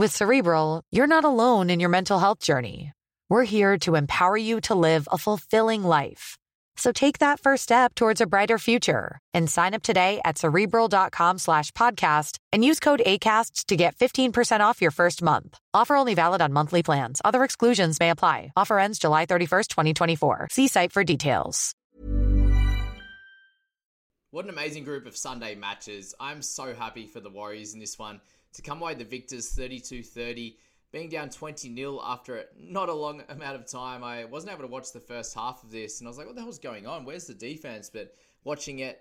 With Cerebral, you're not alone in your mental health journey. We're here to empower you to live a fulfilling life. So take that first step towards a brighter future and sign up today at cerebral.com slash podcast and use code ACasts to get 15% off your first month. Offer only valid on monthly plans. Other exclusions may apply. Offer ends July 31st, 2024. See site for details. What an amazing group of Sunday matches. I'm so happy for the Warriors in this one to come away the victors 32 30 being down 20 0 after not a long amount of time, I wasn't able to watch the first half of this, and I was like, what the hell's going on? Where's the defense? But watching it,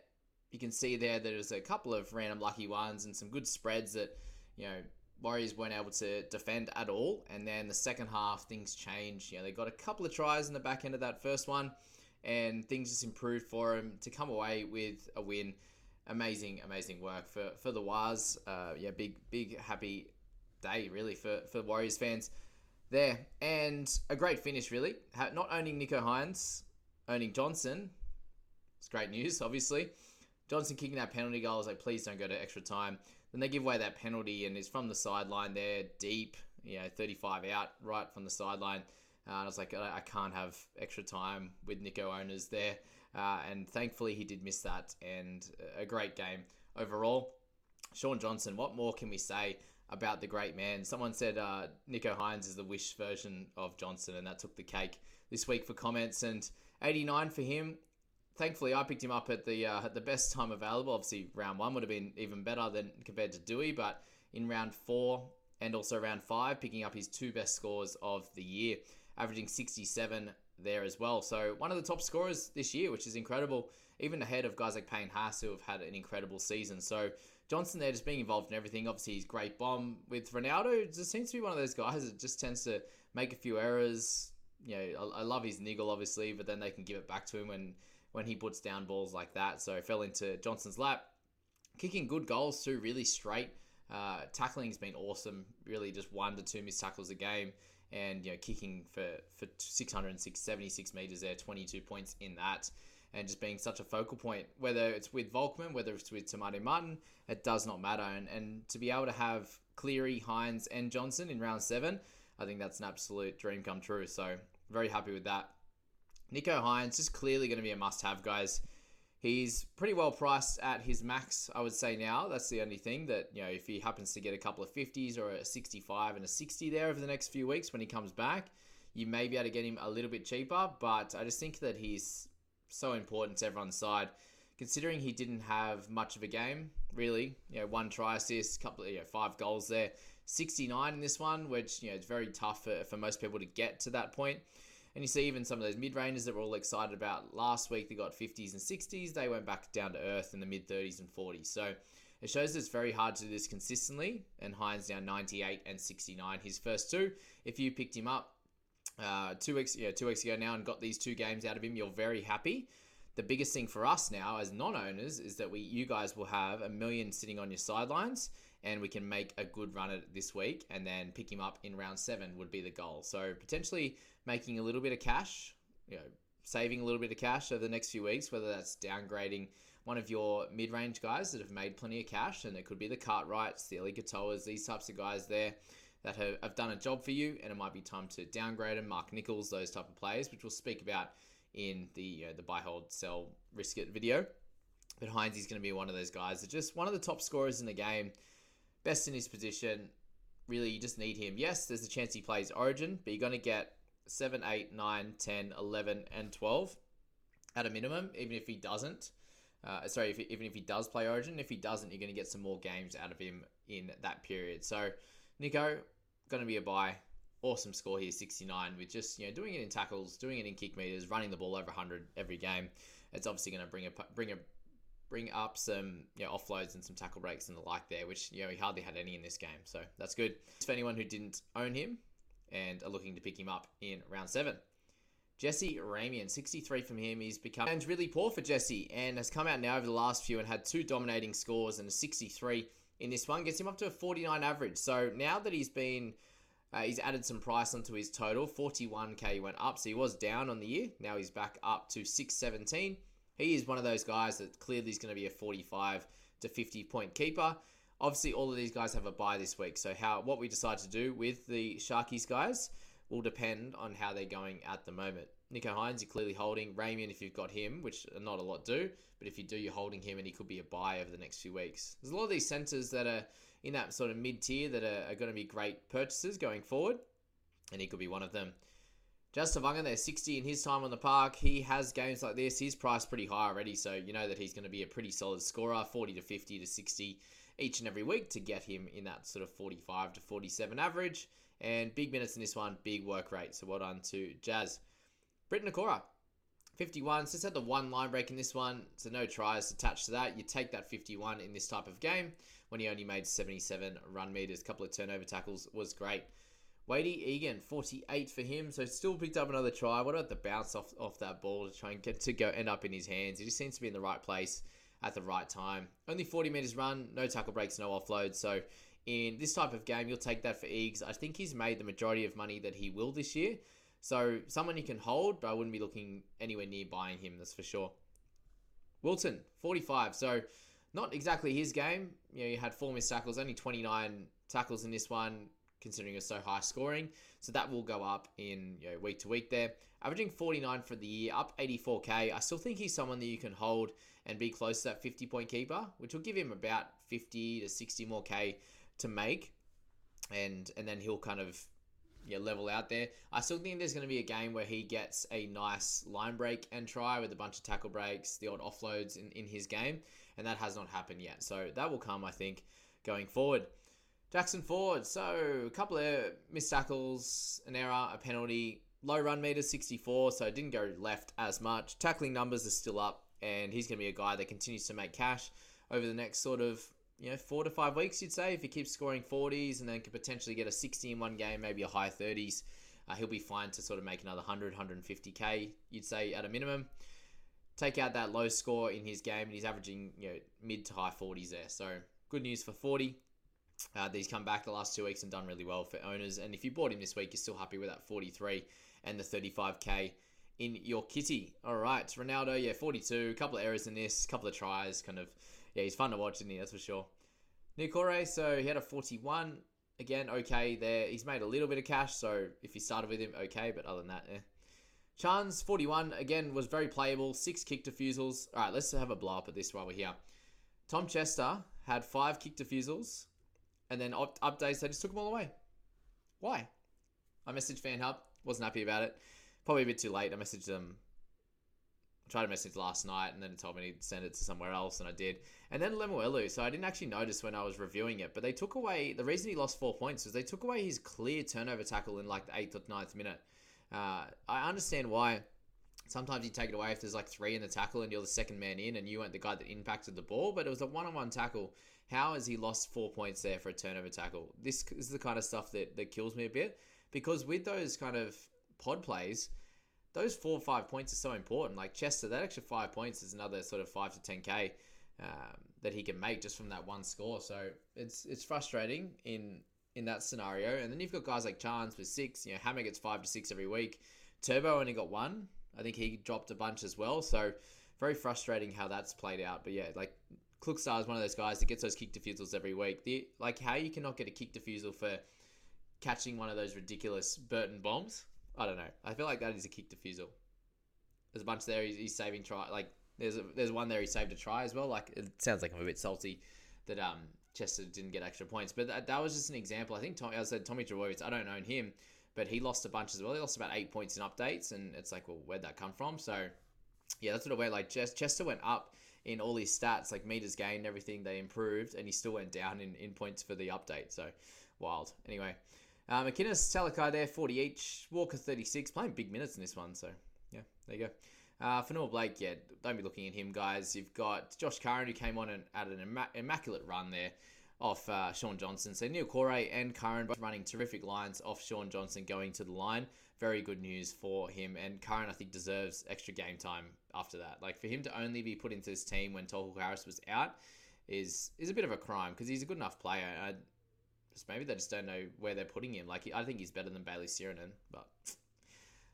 you can see there that there's a couple of random lucky ones and some good spreads that, you know, Warriors weren't able to defend at all. And then the second half, things changed. You know, they got a couple of tries in the back end of that first one, and things just improved for them to come away with a win. Amazing, amazing work for, for the Waz. Uh, yeah, big, big, happy day really for for Warriors fans there, and a great finish really. Not owning Nicho Hynes, owning Johnson, it's great news. Obviously, Johnson kicking that penalty goal. I was like, please don't go to extra time. Then they give away that penalty, and it's from the sideline there, deep, you know, 35 out, right from the sideline. Uh, and I was like, I can't have extra time with Nico owners there. Uh, and thankfully, he did miss that, and a great game overall. Shaun Johnson, what more can we say? about the great man. Someone said uh, Nicho Hynes is the wish version of Johnson, and that took the cake this week for comments. And 89 for him. Thankfully, I picked him up at the uh, at the best time available. Obviously, round one would have been even better than compared to Dewey, but in round four and also round five, picking up his two best scores of the year, averaging 67 there as well. So one of the top scorers this year, which is incredible, even ahead of guys like Payne Haas who have had an incredible season. So Johnson there just being involved in everything. Obviously, he's great bomb with Ronaldo. Just seems to be one of those guys that just tends to make a few errors. You know, I, I love his niggle obviously, but then they can give it back to him when when he puts down balls like that. So fell into Johnson's lap, kicking good goals too, really straight. Uh, tackling's been awesome. Really, just one to two missed tackles a game, and you know, kicking for for 676 meters there, 22 points in that and just being such a focal point, whether it's with Volkman, whether it's with Maire Martin, it does not matter. And, and to be able to have Cleary, Hynes, and Johnson in round seven, I think that's an absolute dream come true. So very happy with that. Nicho Hynes is clearly going to be a must have, guys. He's pretty well priced at his max, I would say now. That's the only thing that, you know, if he happens to get a couple of 50s or a 65 and a 60 there over the next few weeks when he comes back, you may be able to get him a little bit cheaper. But I just think that he's so important to everyone's side. Considering he didn't have much of a game, really, you know, one try assist, couple, of, you know, five goals there, 69 in this one, which you know it's very tough for, for most people to get to that point. And you see even some of those mid rangers that we're all excited about last week, they got 50s and 60s. They went back down to earth in the mid 30s and 40s. So It shows it's very hard to do this consistently, and Hynes now 98 and 69. His first two. If you picked him up uh, two weeks, yeah, two weeks ago now, and got these two games out of him, you're very happy. The biggest thing for us now as non-owners is that we, you guys will have a million sitting on your sidelines, and we can make a good run at it this week, and then pick him up in round seven would be the goal. So potentially making a little bit of cash, you know, saving a little bit of cash over the next few weeks, whether that's downgrading one of your mid-range guys that have made plenty of cash, and it could be the Cartwrights, the Eli these types of guys there that have, have done a job for you, and it might be time to downgrade them. Mark Nicholls, those type of players, which we'll speak about in the uh, the buy, hold, sell, risk it video. But Hynes is going to be one of those guys that just one of the top scorers in the game, best in his position. Really, you just need him. Yes, there's a chance he plays Origin, but you're going to get 7, 8, 9, 10, 11, and 12 at a minimum, even if he doesn't. Uh, sorry, if, even if he does play Origin, if he doesn't, you're going to get some more games out of him in that period. So, Nicho, going to be a buy. Awesome score here, 69, with just you know doing it in tackles, doing it in kick meters, running the ball over 100 every game. It's obviously going to bring a bring a bring up some you know, offloads and some tackle breaks and the like there, which you know he hardly had any in this game, so that's good. For anyone who didn't own him and are looking to pick him up in round seven. Jesse Ramien, 63 from him. He's become and really poor for Jesse and has come out now over the last few and had two dominating scores and a 63 in this one. Gets him up to a 49 average. So now that he's been, uh, he's added some price onto his total. 41k went up, so he was down on the year. Now he's back up to 617. He is one of those guys that clearly is going to be a 45 to 50 point keeper. Obviously, all of these guys have a buy this week. So how what we decide to do with the Sharkies guys will depend on how they're going at the moment. Nicho Hynes, you're clearly holding. Ramien, if you've got him, which not a lot do, but if you do, you're holding him and he could be a buy over the next few weeks. There's a lot of these centres that are in that sort of mid tier that are, are, going to be great purchases going forward, and he could be one of them. Just Tevaga there, 60 in his time on the park. He has games like this. He's priced pretty high already, so you know that he's going to be a pretty solid scorer, 40 to 50 to 60 each and every week to get him in that sort of 45 to 47 average. And big minutes in this one, big work rate. So well done to Jazz. Briton Nikora, 51. Just had the one line break in this one, so no tries attached to that. You take that 51 in this type of game when he only made 77 run meters. Couple of turnover tackles was great. Wayde Egan, 48 for him, so still picked up another try. What about the bounce off, off that ball to try and get to go end up in his hands? He just seems to be in the right place at the right time. Only 40 meters run, no tackle breaks, no offload. So in this type of game, you'll take that for Eags. I think he's made the majority of money that he will this year. So someone he can hold, but I wouldn't be looking anywhere near buying him, that's for sure. Wilton, 45. So not exactly his game. You know, you had four missed tackles, only 29 tackles in this one, considering it's so high scoring. So that will go up in you know, week to week there. Averaging 49 for the year, up 84k. I still think he's someone that you can hold and be close to that 50 point keeper, which will give him about 50 to 60 more k to make. And and then he'll kind of yeah, level out there. I still think there's going to be a game where he gets a nice line break and try with a bunch of tackle breaks, the odd offloads in, in his game, and that has not happened yet. So that will come, I think, going forward. Jackson Ford, so a couple of missed tackles, an error, a penalty, low run meters, 64, so didn't go left as much. Tackling numbers are still up, and he's going to be a guy that continues to make cash over the next sort of you know, four to five weeks, you'd say, if he keeps scoring 40s and then could potentially get a 60 in one game, maybe a high 30s, uh, he'll be fine to sort of make another 100, 150k, you'd say, at a minimum. Take out that low score in his game, and he's averaging, you know, mid to high 40s there. So, good news for 40. Uh, he's come back the last two weeks and done really well for owners. And if you bought him this week, you're still happy with that 43 and the 35k in your kitty. All right, Ronaldo, yeah, 42. A couple of errors in this, couple of tries, kind of yeah, he's fun to watch, isn't he? That's for sure. Niukore, so he had a 41. Again, okay there. He's made a little bit of cash, so if you started with him, okay, but other than that, eh. Chance, 41, again, was very playable. Six kick defusals. All right, let's have a blow up at this while we're here. Tom Chester had five kick defusals, and then up- updates, they just took them all away. Why? I messaged FanHub, wasn't happy about it. Probably a bit too late. I messaged them I tried to message last night and then it told me to send it to somewhere else and I did. And then Lemuelu, so I didn't actually notice when I was reviewing it, but they took away the reason he lost four points was they took away his clear turnover tackle in like the eighth or ninth minute. Uh, I understand why sometimes you take it away if there's like three in the tackle and you're the second man in and you weren't the guy that impacted the ball, but it was a one on one tackle. How has he lost four points there for a turnover tackle? This, is the kind of stuff that, that kills me a bit because with those kind of pod plays, those four or five points are so important. Like Chester, that extra five points is another sort of five to ten k um, that he can make just from that one score. So it's it's frustrating in in that scenario. And then you've got guys like Chance with six. You know, Hammer gets five to six every week. Turbo only got one. I think he dropped a bunch as well. So very frustrating how that's played out. But yeah, like Klokstad is one of those guys that gets those kick defusals every week. The like how you cannot get a kick defusal for catching one of those ridiculous Burton bombs. I don't know. I feel like that is a kick defusal. There's a bunch there. He's, he's saving try. Like there's a, there's one there he saved a try as well. Like it sounds like I'm a bit salty that um Chester didn't get extra points, but that, that was just an example. I think Tommy, I said Tommy Trbojevic. I don't own him, but he lost a bunch as well. He lost about eight points in updates, and it's like, well, where'd that come from? So yeah, that's what it went. Like Chester went up in all his stats, like meters gained, everything they improved, and he still went down in, in points for the update. So wild. Anyway, uh, McInnes, Talakai there, 40 each. Walker 36, playing big minutes in this one. So yeah, there you go. Uh, for Noah Blake, yeah, don't be looking at him, guys. You've got Josh Curran, who came on and had an imma- immaculate run there off uh, Shaun Johnson. So Niukore and Curran both running terrific lines off Shaun Johnson going to the line. Very good news for him. And Curran, I think, deserves extra game time after that. Like, for him to only be put into this team when Tohu Harris was out is is a bit of a crime because he's a good enough player. I, just maybe they just don't know where they're putting him. Like, I think he's better than Bailey Sironen, but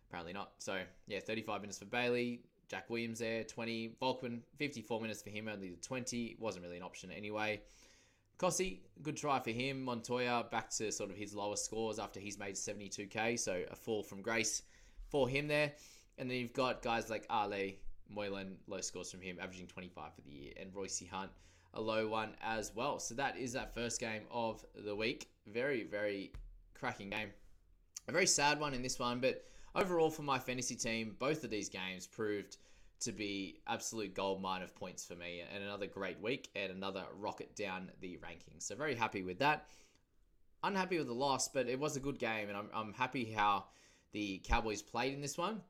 apparently not. So, yeah, 35 minutes for Bailey. Jack Williams there, 20. Volkman, 54 minutes for him, only the 20. Wasn't really an option anyway. Kossi, good try for him. Montoya back to sort of his lowest scores after he's made 72k, so a fall from grace for him there. And then you've got guys like Ali, Moylan, low scores from him, averaging 25 for the year, and Royce Hunt, a low one as well. So that is that first game of the week. Very, very cracking game. A very sad one in this one, but overall for my fantasy team, both of these games proved to be absolute gold mine of points for me and another great week and another rocket down the rankings. So very happy with that. Unhappy with the loss, but it was a good game and I'm, I'm happy how the Cowboys played in this one.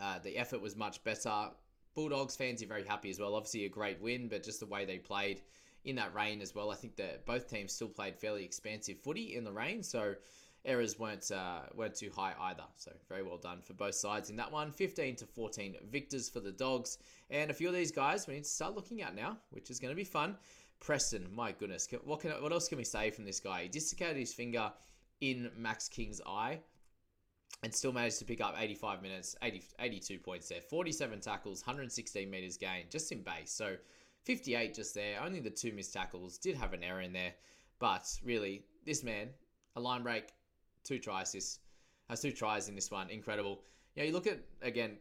Uh, the effort was much better. Bulldogs fans are very happy as well. Obviously a great win, but just the way they played in that rain as well. I think that both teams still played fairly expansive footy in the rain, so errors weren't uh, weren't too high either. So very well done for both sides in that one. 15 to 14 victors for the Dogs, and a few of these guys we need to start looking at now, which is going to be fun. Preston, my goodness, what can what else can we say from this guy? He dislocated his finger in Max King's eye. And still managed to pick up 85 minutes, 80, 82 points there, 47 tackles, 116 meters gained, just in base. So 58 just there. Only the two missed tackles. Did have an error in there. But really, this man, a line break, two try assists, has two tries in this one. Incredible. Yeah, you look at again,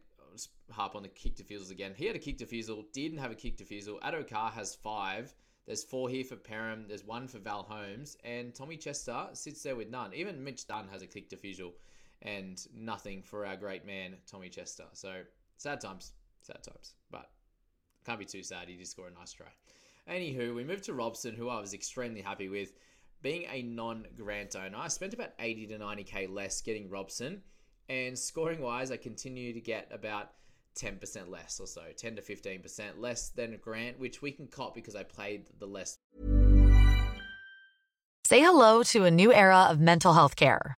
harp on the kick defusals again. He had a kick defusal, didn't have a kick defusal. Addo-Carr has five. There's four here for Perham. There's one for Val Holmes, and Tommy Chester sits there with none. Even Mitch Dunn has a kick defusal, and nothing for our great man Tommy Chester. So sad times, sad times, but can't be too sad. He did score a nice try. Anywho, we move to Robson, who I was extremely happy with being a non grant owner, I spent about 80 to 90k less getting Robson. And scoring wise, I continue to get about 10% less or so, 10 to 15% less than a grant, which we can cop because I played the less. Say hello to a new era of mental health care.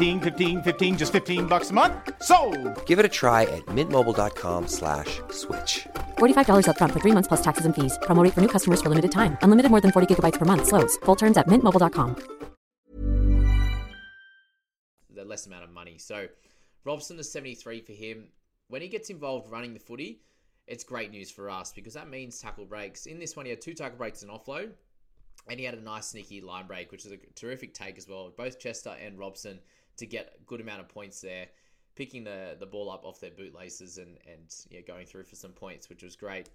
15, 15, 15, just 15 bucks a month? So, Give it a try at mintmobile.com slash switch. $45 upfront for three months plus taxes and fees. Promo for new customers for limited time. Unlimited more than 40 gigabytes per month. Slows. Full terms at mintmobile.com. the less amount of money. So Robson is 73 for him. When he gets involved running the footy, it's great news for us because that means tackle breaks. In this one, he had two tackle breaks and offload, and he had a nice sneaky line break, which is a terrific take as well. Both Chester and Robson to get a good amount of points there, picking the, the ball up off their bootlaces and, and yeah, going through for some points, which was great.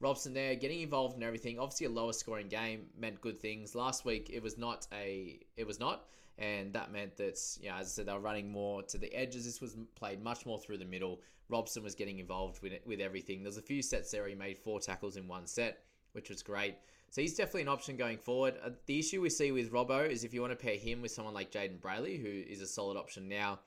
Robson there getting involved in everything. Obviously, a lower scoring game meant good things. Last week, it was not a it was not, and that meant that yeah, as I said, they were running more to the edges. This was played much more through the middle. Robson was getting involved with with everything. There's a few sets there. He made four tackles in one set, which was great. So he's definitely an option going forward. Uh, the issue we see with Robbo is if you want to pair him with someone like Jayden Brailey, who is a solid option now,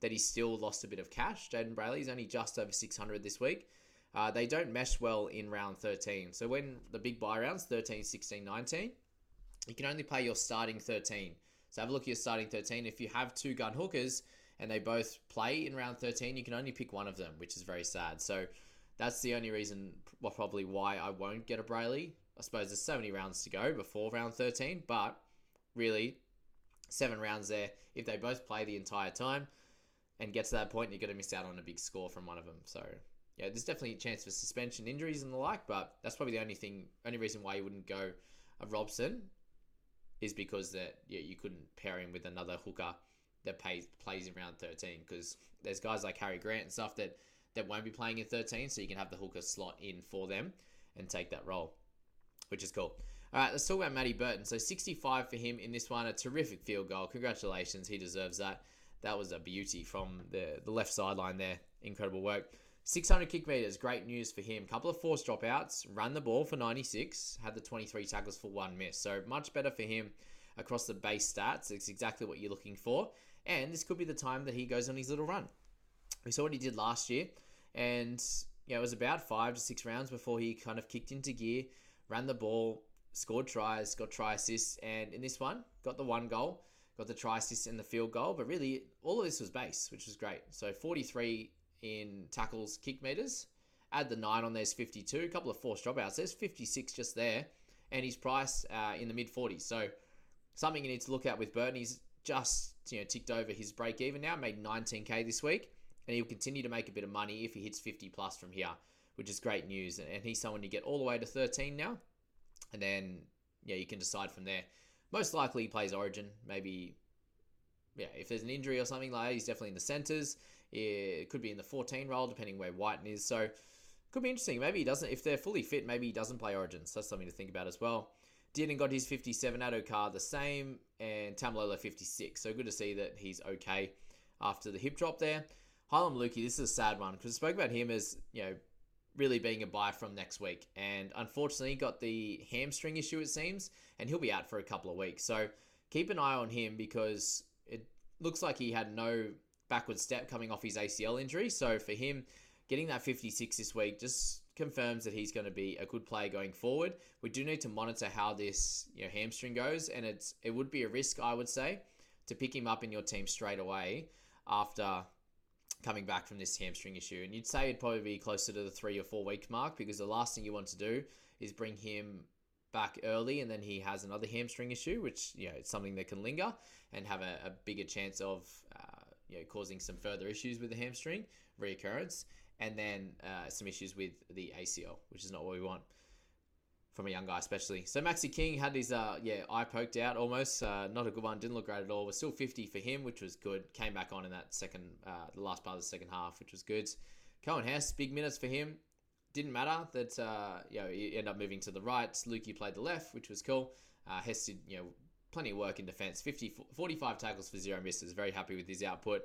that he's still lost a bit of cash. Jayden Brailey's only just over 600 this week. Uh, they don't mesh well in round 13. So when the big buy rounds, 13, 16, 19, you can only play your starting 13. So have a look at your starting 13. If you have two gun hookers and they both play in round 13, you can only pick one of them, which is very sad. So that's the only reason, well, probably why I won't get a Brailey. I suppose there's so many rounds to go before round 13, but really, seven rounds there. If they both play the entire time and get to that point, you're going to miss out on a big score from one of them. So yeah, there's definitely a chance for suspension injuries and the like, but that's probably the only thing, only reason why you wouldn't go a Robson is because that yeah you couldn't pair him with another hooker that pays, plays in round 13 because there's guys like Harry Grant and stuff that that won't be playing in 13, so you can have the hooker slot in for them and take that role, which is cool. All right, let's talk about Matty Burton. So 65 for him in this one, a terrific field goal. Congratulations, he deserves that. That was a beauty from the the left sideline there. Incredible work. 600 kick meters, great news for him. Couple of forced dropouts, ran the ball for 96, had the 23 tackles for one miss. So much better for him across the base stats. It's exactly what you're looking for. And this could be the time that he goes on his little run. We saw what he did last year, and yeah, it was about five to six rounds before he kind of kicked into gear, ran the ball, scored tries, got try assists, and in this one, got the one goal, got the try assist and the field goal. But really, all of this was base, which was great. So 43 in tackles, kick meters. Add the nine on there's 52. A couple of forced dropouts. There's 56 just there, and he's priced uh, in the mid 40s. So something you need to look at with Burton. He's just you know ticked over his break even now. Made 19k this week, and he'll continue to make a bit of money if he hits 50 plus from here, which is great news. And he's someone you get all the way to 13 now, and then yeah, you can decide from there. Most likely he plays Origin. Maybe yeah, if there's an injury or something like that, he's definitely in the centres. It could be in the 14 role, depending where Whiten is. So could be interesting. Maybe he doesn't. If they're fully fit, maybe he doesn't play Origins. That's something to think about as well. Dearden got his 57, Addo-Carr the same, and Taumalolo 56. So good to see that he's okay after the hip drop there. Heilum Luki, this is a sad one because I spoke about him as, you know, really being a buy from next week. And unfortunately, got the hamstring issue, it seems, and he'll be out for a couple of weeks. So keep an eye on him because it looks like he had no backward step coming off his ACL injury. So for him, getting that 56 this week just confirms that he's going to be a good player going forward. We do need to monitor how this you know, hamstring goes, and it's it would be a risk, I would say, to pick him up in your team straight away after coming back from this hamstring issue. And you'd say it'd probably be closer to the three or four week mark because the last thing you want to do is bring him back early and then he has another hamstring issue, which you know it's something that can linger and have a, a bigger chance of uh, you know causing some further issues with the hamstring reoccurrence, and then uh, some issues with the ACL, which is not what we want from a young guy, especially. So Maxi King had his uh, yeah eye poked out almost, uh, not a good one, didn't look great at all. Was still 50 for him, which was good. Came back on in that second, uh, the last part of the second half, which was good. Coen Hess, big minutes for him. Didn't matter that uh, you know he ended up moving to the right. Luki played the left, which was cool. Uh, Hess did you know plenty of work in defence. 50, 45 tackles for zero misses. Very happy with his output.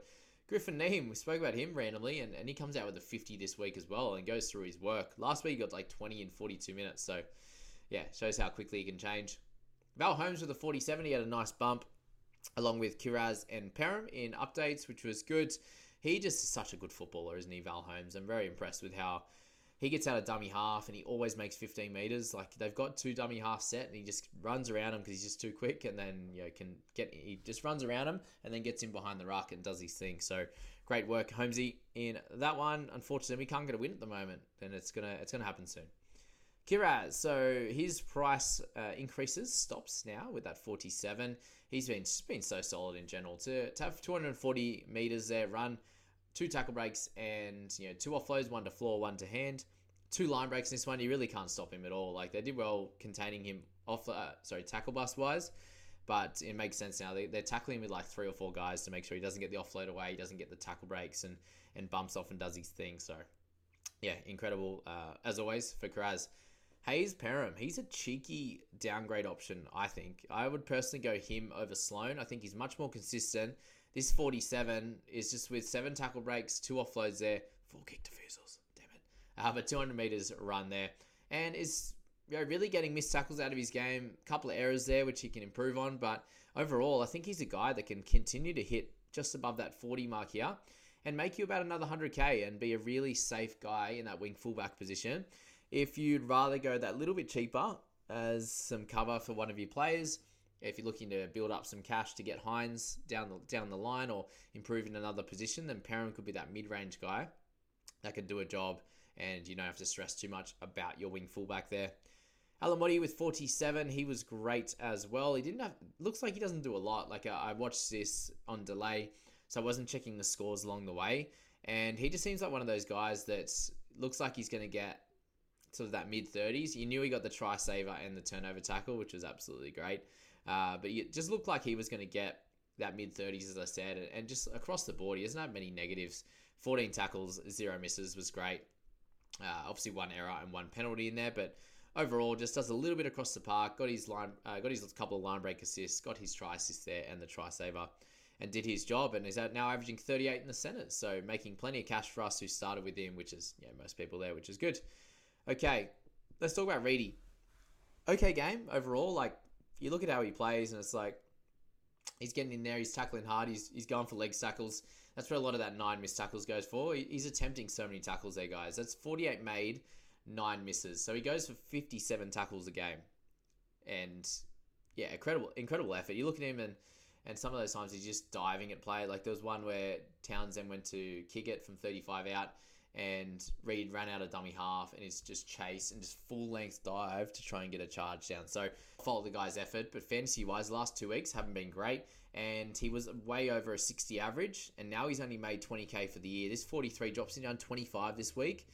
Griffin Neame, we spoke about him randomly, and, and he comes out with a 50 this week as well and goes through his work. Last week he got like 20 in 42 minutes, so yeah, shows how quickly he can change. Val Holmes with a 47, he had a nice bump along with Kiraz and Perham in updates, which was good. He just is such a good footballer, isn't he, Val Holmes? I'm very impressed with how he gets out of dummy half and he always makes 15 meters. Like they've got two dummy half set and he just runs around them because he's just too quick and then you know can get he just runs around him and then gets in behind the ruck and does his thing. So great work, Holmesy, in that one. Unfortunately, we can't get a win at the moment, and it's gonna it's gonna happen soon. Kiraz, so his price uh, increases, stops now with that 47. He's been been so solid in general to, to have 240 meters there, run two tackle breaks and you know two offloads, one to floor, one to hand, two line breaks in this one. You really can't stop him at all. Like they did well containing him off, uh, sorry, tackle bust wise, but it makes sense now. They, they're tackling with like three or four guys to make sure he doesn't get the offload away, he doesn't get the tackle breaks, and and bumps off and does his thing. So yeah, incredible uh, as always for Kiraz. Hayze Perham, he's a cheeky downgrade option, I think. I would personally go him over Sloan. I think he's much more consistent. This 47 is just with seven tackle breaks, two offloads there, four kick defusals. Damn it. Uh, but 200 meters run there. And is you know, really getting missed tackles out of his game. A couple of errors there, which he can improve on. But overall, I think he's a guy that can continue to hit just above that 40 mark here and make you about another 100k and be a really safe guy in that wing fullback position. If you'd rather go that little bit cheaper as some cover for one of your players, if you're looking to build up some cash to get Hynes down the down the line or improve in another position, then Perham could be that mid-range guy that could do a job and you don't have to stress too much about your wing fullback there. Alamoti with 47, he was great as well. He didn't have, looks like he doesn't do a lot. Like uh, I watched this on delay, so I wasn't checking the scores along the way. And he just seems like one of those guys that looks like he's going to get sort of that mid 30s. You knew he got the try saver and the turnover tackle, which was absolutely great. Uh, but it just looked like he was going to get that mid 30s, as I said, and just across the board, he doesn't have many negatives. 14 tackles, zero misses was great. Uh, obviously, one error and one penalty in there, but overall, just does a little bit across the park. Got his line, uh, got his couple of line break assists, got his try assist there, and the try saver, and did his job. And is now averaging 38 in the centers, so making plenty of cash for us who started with him, which is yeah most people there, which is good. Okay, let's talk about Reedy. Okay game overall. Like you look at how he plays, and it's like he's getting in there, he's tackling hard, he's he's going for leg tackles. That's where a lot of that nine missed tackles goes for. He's attempting so many tackles there, guys. That's 48 made, nine misses. So he goes for 57 tackles a game, and yeah, incredible, incredible effort. You look at him and. And some of those times he's just diving at play. Like there was one where Townsend went to kick it from 35 out and Reed ran out of dummy half and is just chase and just full length dive to try and get a charge down. So follow the guy's effort, but fantasy wise, last two weeks haven't been great. And he was way over a 60 average, and now he's only made 20k for the year. This 43 drops him down 25 this week,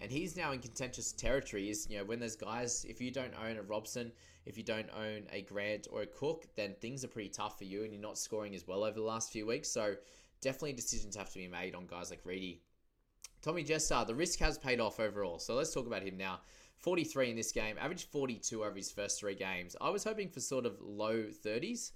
and he's now in contentious territory. Is you know when there's guys, if you don't own a Robson, if you don't own a Grant or a Cook, then things are pretty tough for you, and you're not scoring as well over the last few weeks. So definitely decisions have to be made on guys like Reedy Tommy Chester, the risk has paid off overall. So let's talk about him now. 43 in this game, averaged 42 over his first three games. I was hoping for sort of low 30s,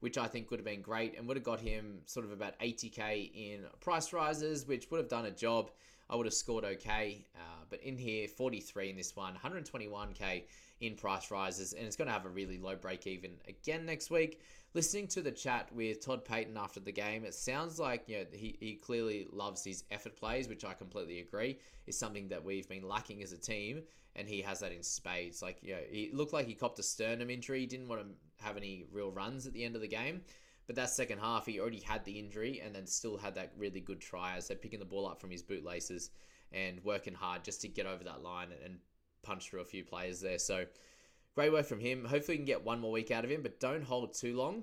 which I think would have been great and would have got him sort of about 80k in price rises, which would have done a job. I would have scored okay. Uh, but in here, 43 in this one, 121k in price rises, and it's going to have a really low break even again next week listening to the chat with Todd Payten after the game, it sounds like you know he, he clearly loves his effort plays, which I completely agree is something that we've been lacking as a team, and he has that in spades. Like you know, he looked like he copped a sternum injury, he didn't want to have any real runs at the end of the game. But that second half, he already had the injury and then still had that really good try. as they're picking the ball up from his bootlaces and working hard just to get over that line and punch through a few players there. So Great work from him. Hopefully, we can get one more week out of him, but don't hold too long,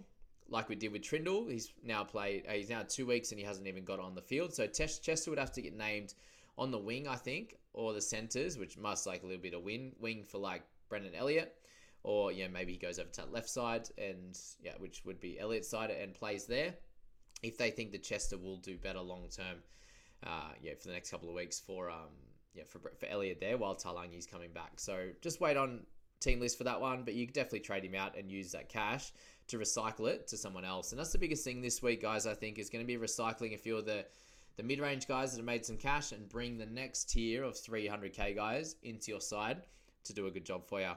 like we did with Trindall. He's now played. Uh, he's now two weeks and he hasn't even got on the field. So Chester would have to get named on the wing, I think, or the centers, which must like a little bit of win wing for like Brendan Elliott, or yeah, maybe he goes over to left side and yeah, which would be Elliott's side and plays there. If they think that Chester will do better long term, uh, yeah, for the next couple of weeks for um yeah for for Elliott there while Taulagi's coming back. So just wait on team list for that one, but you could definitely trade him out and use that cash to recycle it to someone else. And that's the biggest thing this week, guys, I think, is going to be recycling a few of the, the mid range guys that have made some cash and bring the next tier of 300k guys into your side to do a good job for you.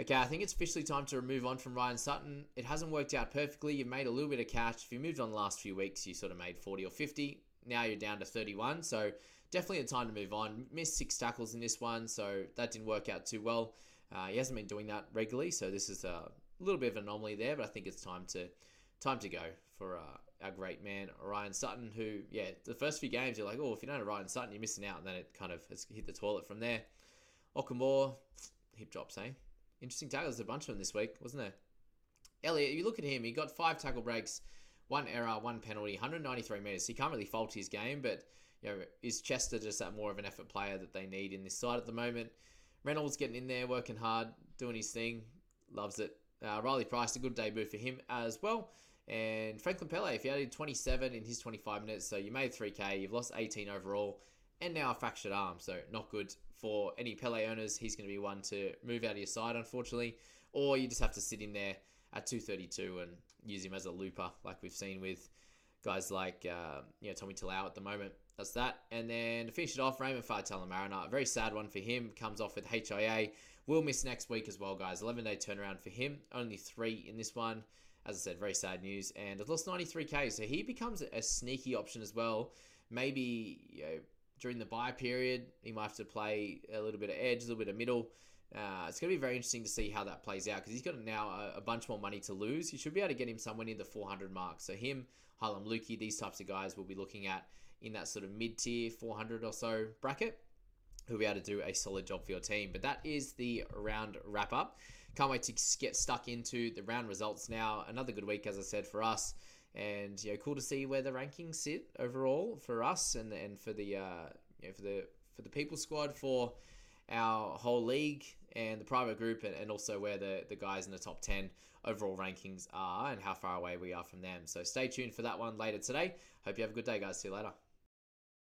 Okay, I think it's officially time to move on from Ryan Sutton. It hasn't worked out perfectly. You've made a little bit of cash. If you moved on the last few weeks, you sort of made 40 or 50. Now you're down to 31. So definitely a time to move on. Missed six tackles in this one, so that didn't work out too well. Uh, he hasn't been doing that regularly, so this is a little bit of an anomaly there. But I think it's time to time to go for uh, our great man Ryan Sutton. Who, yeah, the first few games you're like, oh, if you don't have Ryan Sutton, you're missing out, and then it kind of has hit the toilet from there. Okamore, hip drops, eh? Interesting tackles, a bunch of them this week, wasn't there? Elliot, you look at him, he got five tackle breaks, one error, one penalty, 193 metres. He can't really fault his game, but you know, is Chester just that more of an effort player that they need in this side at the moment? Reynolds getting in there, working hard, doing his thing, loves it. Uh, Riley Price, a good debut for him as well. And Franklin Pele, if you added 27 in his 25 minutes, so you made 3K, you've lost 18 overall, and now a fractured arm, so not good for any Pele owners. He's going to be one to move out of your side, unfortunately, or you just have to sit in there at 232 and use him as a looper, like we've seen with guys like uh, you know Tommy Talau at the moment. That's that. And then to finish it off, Raymond Faitala-Mariner, a very sad one for him. Comes off with HIA. Will miss next week as well, guys. 11 day turnaround for him. Only three in this one. As I said, very sad news. And lost 93k, so he becomes a sneaky option as well. Maybe you know, during the buy period, he might have to play a little bit of edge, a little bit of middle. Uh, it's going to be very interesting to see how that plays out because he's got now a, a, bunch more money to lose. You should be able to get him somewhere near the 400 mark. So him, Heilum Luki, these types of guys we'll be looking at in that sort of mid tier 400 or so bracket who'll be able to do a solid job for your team. But that is the round wrap up. Can't wait to get stuck into the round results now. Another good week, as I said, for us. And you know, cool to see where the rankings sit overall for us and and for the uh, you know, for the for the people squad for our whole league and the private group and, and also where the, the guys in the top 10 overall rankings are and how far away we are from them. So stay tuned for that one later today. Hope you have a good day, guys. See you later.